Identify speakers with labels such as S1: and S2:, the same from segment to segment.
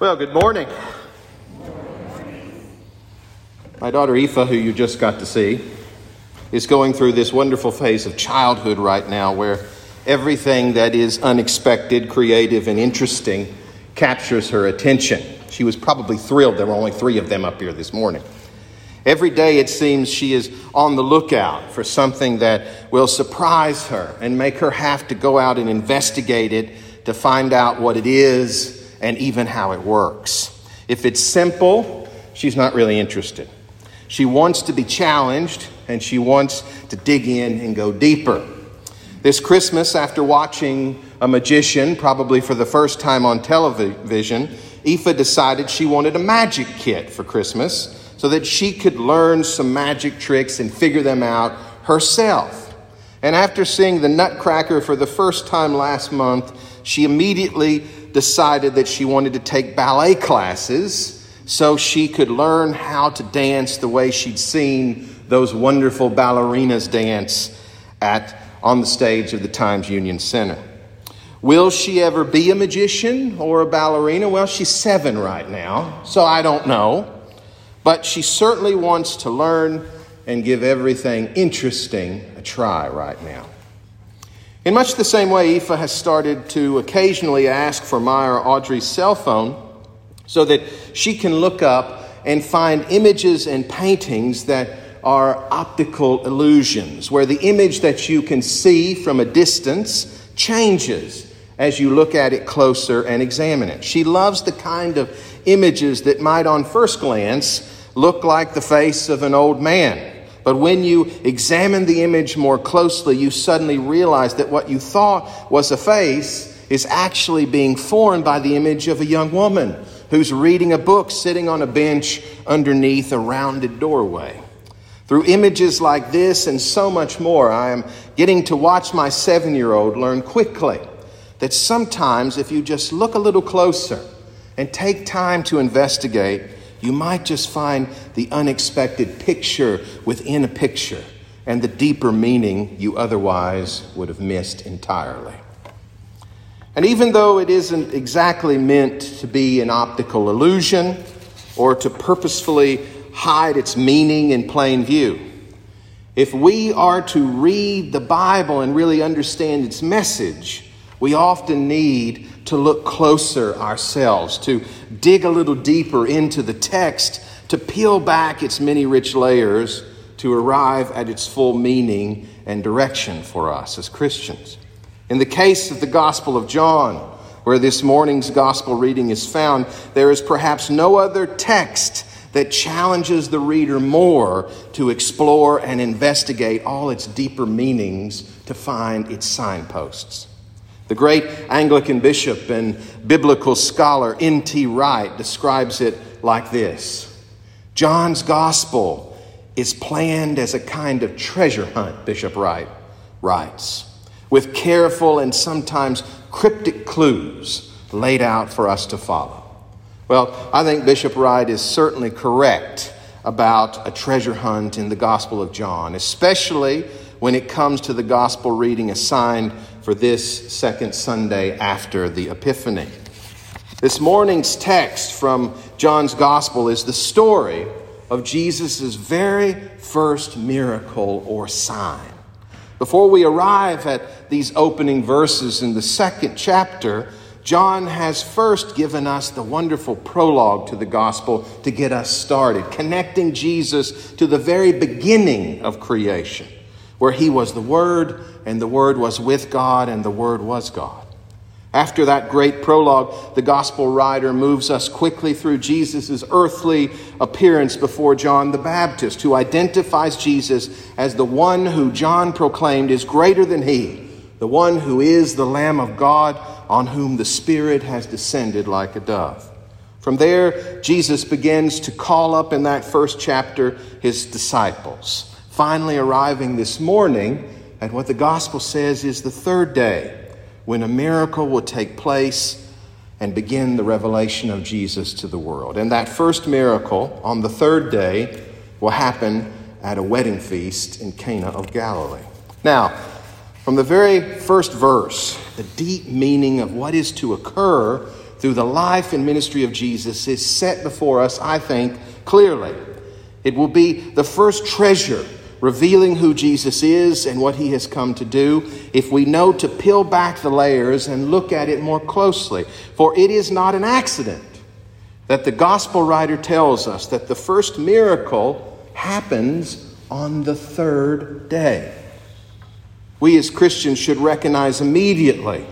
S1: Well, good morning. My daughter Aoife, who you just got to see, is going through this wonderful phase of childhood right now where everything that is unexpected, creative, and interesting captures her attention. She was probably thrilled there were only three of them up here this morning. Every day it seems she is on the lookout for something that will surprise her and make her have to go out and investigate it to find out what it is and even how it works. If it's simple, she's not really interested. She wants to be challenged and she wants to dig in and go deeper. This Christmas, after watching a magician, probably for the first time on television, Aoife decided she wanted a magic kit for Christmas so that she could learn some magic tricks and figure them out herself. And after seeing the Nutcracker for the first time last month, she immediately decided that she wanted to take ballet classes so she could learn how to dance the way she'd seen those wonderful ballerinas dance at on the stage of the Times Union Center. Will she ever be a magician or a ballerina? Well, she's seven right now, so I don't know. But she certainly wants to learn and give everything interesting a try right now. In much the same way, Aoife has started to occasionally ask for my or Audrey's cell phone so that she can look up and find images and paintings that are optical illusions, where the image that you can see from a distance changes as you look at it closer and examine it. She loves the kind of images that might, on first glance, look like the face of an old man but when you examine the image more closely, you suddenly realize that what you thought was a face is actually being formed by the image of a young woman who's reading a book sitting on a bench underneath a rounded doorway. Through images like this and so much more, I am getting to watch my seven year old learn quickly that sometimes if you just look a little closer and take time to investigate, you might just find the unexpected picture within a picture and the deeper meaning you otherwise would have missed entirely. And even though it isn't exactly meant to be an optical illusion or to purposefully hide its meaning in plain view, if we are to read the Bible and really understand its message, we often need to look closer ourselves, to dig a little deeper into the text, to peel back its many rich layers to arrive at its full meaning and direction for us as Christians. In the case of the Gospel of John, where this morning's gospel reading is found, there is perhaps no other text that challenges the reader more to explore and investigate all its deeper meanings to find its signposts. The great Anglican bishop and biblical scholar N.T. Wright describes it like this John's gospel is planned as a kind of treasure hunt, Bishop Wright writes, with careful and sometimes cryptic clues laid out for us to follow. Well, I think Bishop Wright is certainly correct about a treasure hunt in the Gospel of John, especially when it comes to the gospel reading assigned for this second Sunday after the Epiphany. This morning's text from John's gospel is the story of Jesus' very first miracle or sign. Before we arrive at these opening verses in the second chapter, John has first given us the wonderful prologue to the gospel to get us started, connecting Jesus to the very beginning of creation where he was the Word, and the Word was with God, and the Word was God. After that great prologue, the gospel writer moves us quickly through Jesus' earthly appearance before John the Baptist, who identifies Jesus as the one who John proclaimed is greater than he, the one who is the Lamb of God on whom the Spirit has descended like a dove. From there, Jesus begins to call up in that first chapter his disciples finally arriving this morning at what the gospel says is the third day when a miracle will take place and begin the revelation of Jesus to the world. And that first miracle on the third day will happen at a wedding feast in Cana of Galilee. Now, from the very first verse, the deep meaning of what is to occur through the life and ministry of Jesus is set before us, I think, clearly. It will be the first treasure revealing who Jesus is and what he has come to do if we know to peel back the layers and look at it more closely. For it is not an accident that the gospel writer tells us that the first miracle happens on the third day. We as Christians should recognize immediately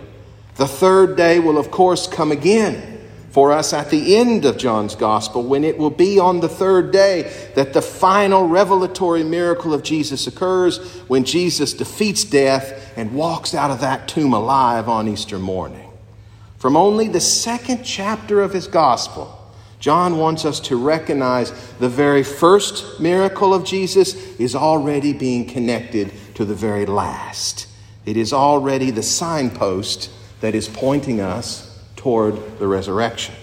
S1: the third day will, of course, come again for us at the end of John's gospel, when it will be on the third day that the final revelatory miracle of Jesus occurs, when Jesus defeats death and walks out of that tomb alive on Easter morning. From only the second chapter of his gospel, John wants us to recognize the very first miracle of Jesus is already being connected to the very last. It is already the signpost that is pointing us toward the resurrection.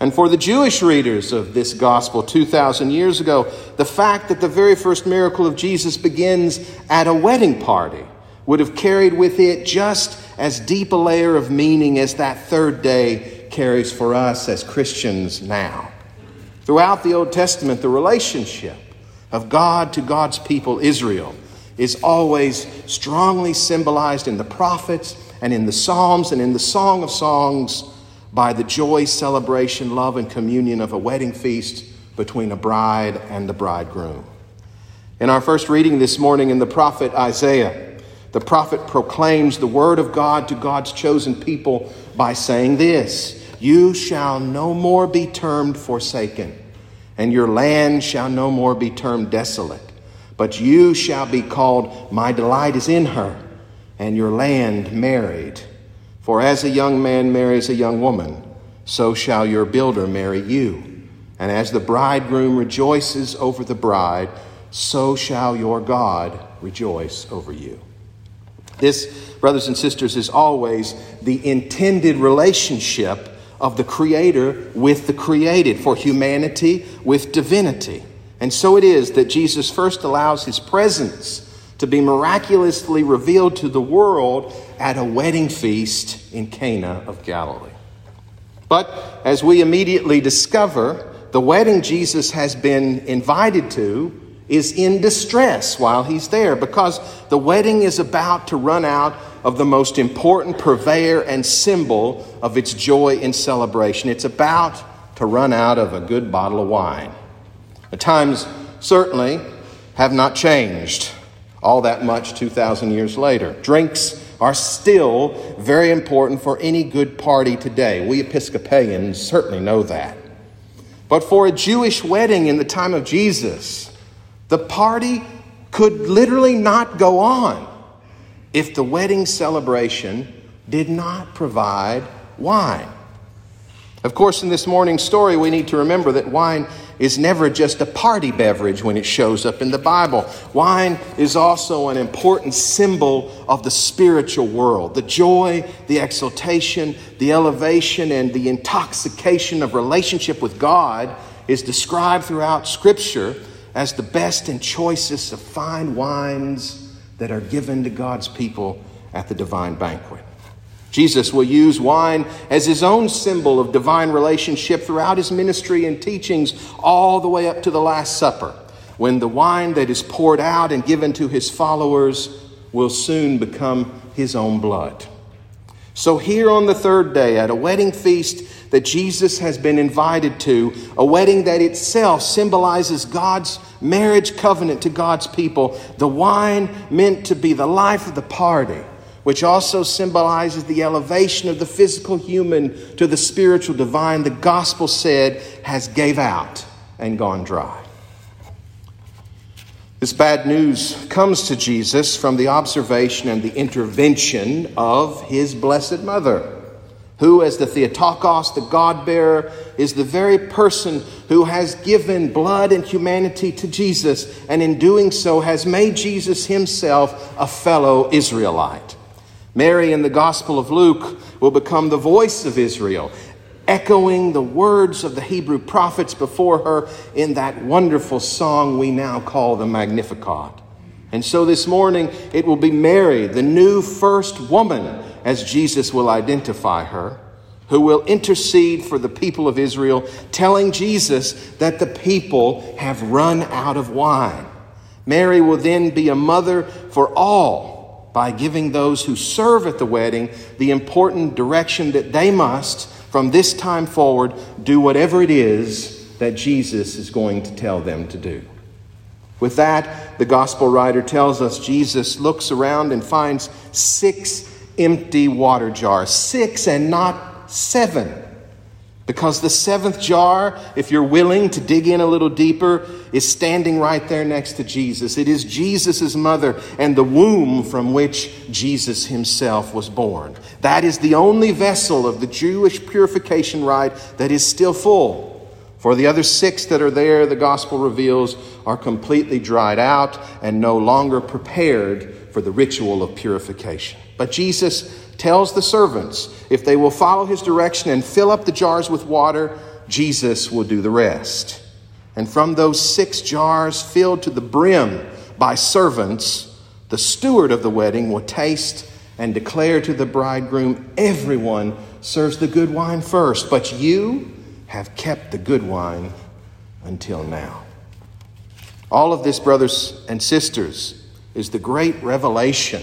S1: And for the Jewish readers of this gospel 2,000 years ago, the fact that the very first miracle of Jesus begins at a wedding party would have carried with it just as deep a layer of meaning as that third day carries for us as Christians now. Throughout the Old Testament, the relationship of God to God's people, Israel, is always strongly symbolized in the prophets and in the Psalms and in the Song of Songs by the joy, celebration, love, and communion of a wedding feast between a bride and the bridegroom. In our first reading this morning in the prophet Isaiah, the prophet proclaims the word of God to God's chosen people by saying this You shall no more be termed forsaken, and your land shall no more be termed desolate, but you shall be called, My delight is in her and your land married. For as a young man marries a young woman, so shall your builder marry you. And as the bridegroom rejoices over the bride, so shall your God rejoice over you. This, brothers and sisters, is always the intended relationship of the Creator with the created, for humanity with divinity. And so it is that Jesus first allows His presence to be miraculously revealed to the world at a wedding feast in Cana of Galilee. But as we immediately discover, the wedding Jesus has been invited to is in distress while he's there because the wedding is about to run out of the most important purveyor and symbol of its joy and celebration. It's about to run out of a good bottle of wine. The times certainly have not changed all that much 2,000 years later. Drinks are still very important for any good party today. We Episcopalians certainly know that. But for a Jewish wedding in the time of Jesus, the party could literally not go on if the wedding celebration did not provide wine. Of course, in this morning's story, we need to remember that wine is never just a party beverage when it shows up in the Bible. Wine is also an important symbol of the spiritual world. The joy, the exaltation, the elevation, and the intoxication of relationship with God is described throughout Scripture as the best and choicest of fine wines that are given to God's people at the divine banquet. Jesus will use wine as his own symbol of divine relationship throughout his ministry and teachings, all the way up to the Last Supper, when the wine that is poured out and given to his followers will soon become his own blood. So, here on the third day, at a wedding feast that Jesus has been invited to, a wedding that itself symbolizes God's marriage covenant to God's people, the wine meant to be the life of the party which also symbolizes the elevation of the physical human to the spiritual divine, the gospel said has gave out and gone dry. This bad news comes to Jesus from the observation and the intervention of his blessed mother, who, as the Theotokos, the God bearer, is the very person who has given blood and humanity to Jesus, and in doing so has made Jesus himself a fellow Israelite. Mary in the Gospel of Luke will become the voice of Israel, echoing the words of the Hebrew prophets before her in that wonderful song we now call the Magnificat. And so this morning it will be Mary, the new first woman, as Jesus will identify her, who will intercede for the people of Israel, telling Jesus that the people have run out of wine. Mary will then be a mother for all by giving those who serve at the wedding the important direction that they must, from this time forward, do whatever it is that Jesus is going to tell them to do. With that, the gospel writer tells us Jesus looks around and finds six empty water jars, six and not seven. Because the seventh jar, if you're willing to dig in a little deeper, is standing right there next to Jesus. It is Jesus' mother and the womb from which Jesus himself was born. That is the only vessel of the Jewish purification rite that is still full. For the other six that are there, the gospel reveals, are completely dried out and no longer prepared for the ritual of purification. But Jesus tells the servants if they will follow his direction and fill up the jars with water, Jesus will do the rest. And from those six jars filled to the brim by servants, the steward of the wedding will taste and declare to the bridegroom, Everyone serves the good wine first, but you have kept the good wine until now. All of this, brothers and sisters, is the great revelation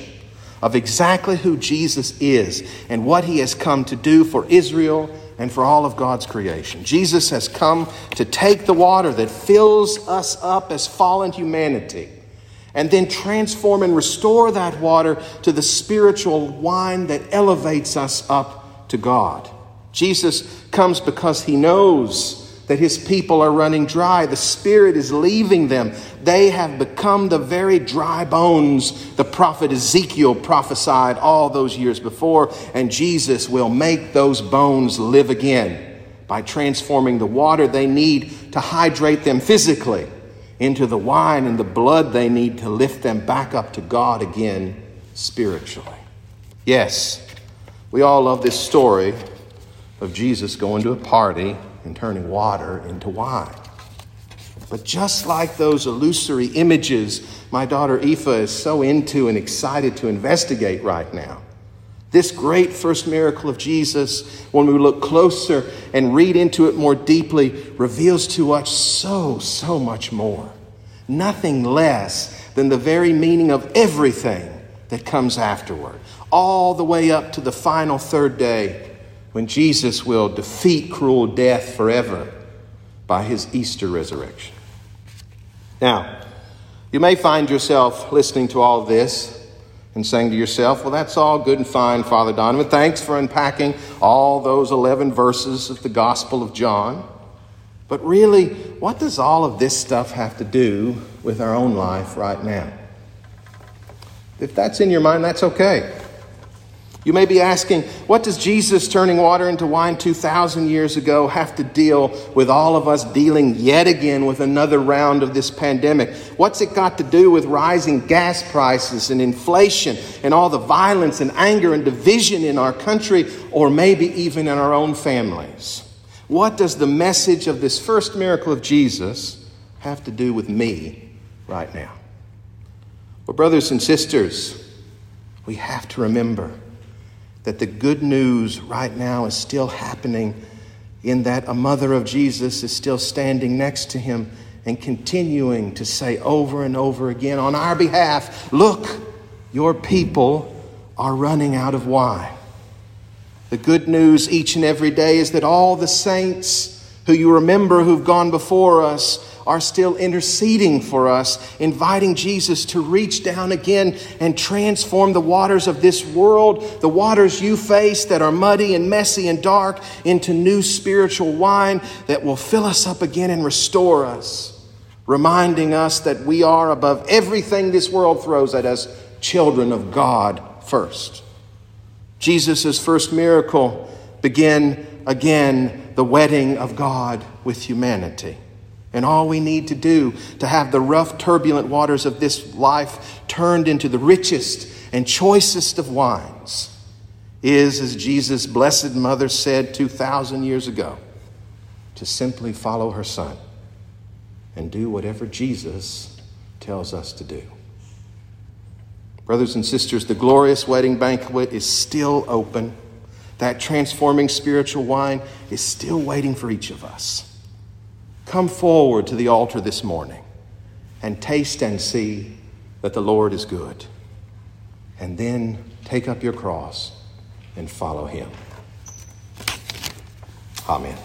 S1: of exactly who Jesus is and what he has come to do for Israel and for all of God's creation. Jesus has come to take the water that fills us up as fallen humanity and then transform and restore that water to the spiritual wine that elevates us up to God. Jesus comes because he knows that his people are running dry. The Spirit is leaving them. They have become the very dry bones the prophet Ezekiel prophesied all those years before, and Jesus will make those bones live again by transforming the water they need to hydrate them physically into the wine and the blood they need to lift them back up to God again spiritually. Yes, we all love this story of Jesus going to a party and turning water into wine. But just like those illusory images my daughter Aoife is so into and excited to investigate right now, this great first miracle of Jesus, when we look closer and read into it more deeply, reveals to us so, so much more. Nothing less than the very meaning of everything that comes afterward, all the way up to the final third day when Jesus will defeat cruel death forever by his Easter resurrection. Now, you may find yourself listening to all this and saying to yourself, Well, that's all good and fine, Father Donovan. Thanks for unpacking all those 11 verses of the Gospel of John. But really, what does all of this stuff have to do with our own life right now? If that's in your mind, that's okay. You may be asking, what does Jesus turning water into wine 2,000 years ago have to deal with all of us dealing yet again with another round of this pandemic? What's it got to do with rising gas prices and inflation and all the violence and anger and division in our country or maybe even in our own families? What does the message of this first miracle of Jesus have to do with me right now? Well, brothers and sisters, we have to remember that the good news right now is still happening in that a mother of Jesus is still standing next to him and continuing to say over and over again on our behalf, Look, your people are running out of wine. The good news each and every day is that all the saints who you remember who've gone before us are still interceding for us, inviting Jesus to reach down again and transform the waters of this world, the waters you face that are muddy and messy and dark, into new spiritual wine that will fill us up again and restore us, reminding us that we are above everything this world throws at us, children of God first. Jesus' first miracle began again the wedding of God with humanity. And all we need to do to have the rough, turbulent waters of this life turned into the richest and choicest of wines is, as Jesus' blessed mother said 2,000 years ago, to simply follow her son and do whatever Jesus tells us to do. Brothers and sisters, the glorious wedding banquet is still open. that transforming spiritual wine is still waiting for each of us. Come forward to the altar this morning and taste and see that the Lord is good. And then take up your cross and follow him. Amen.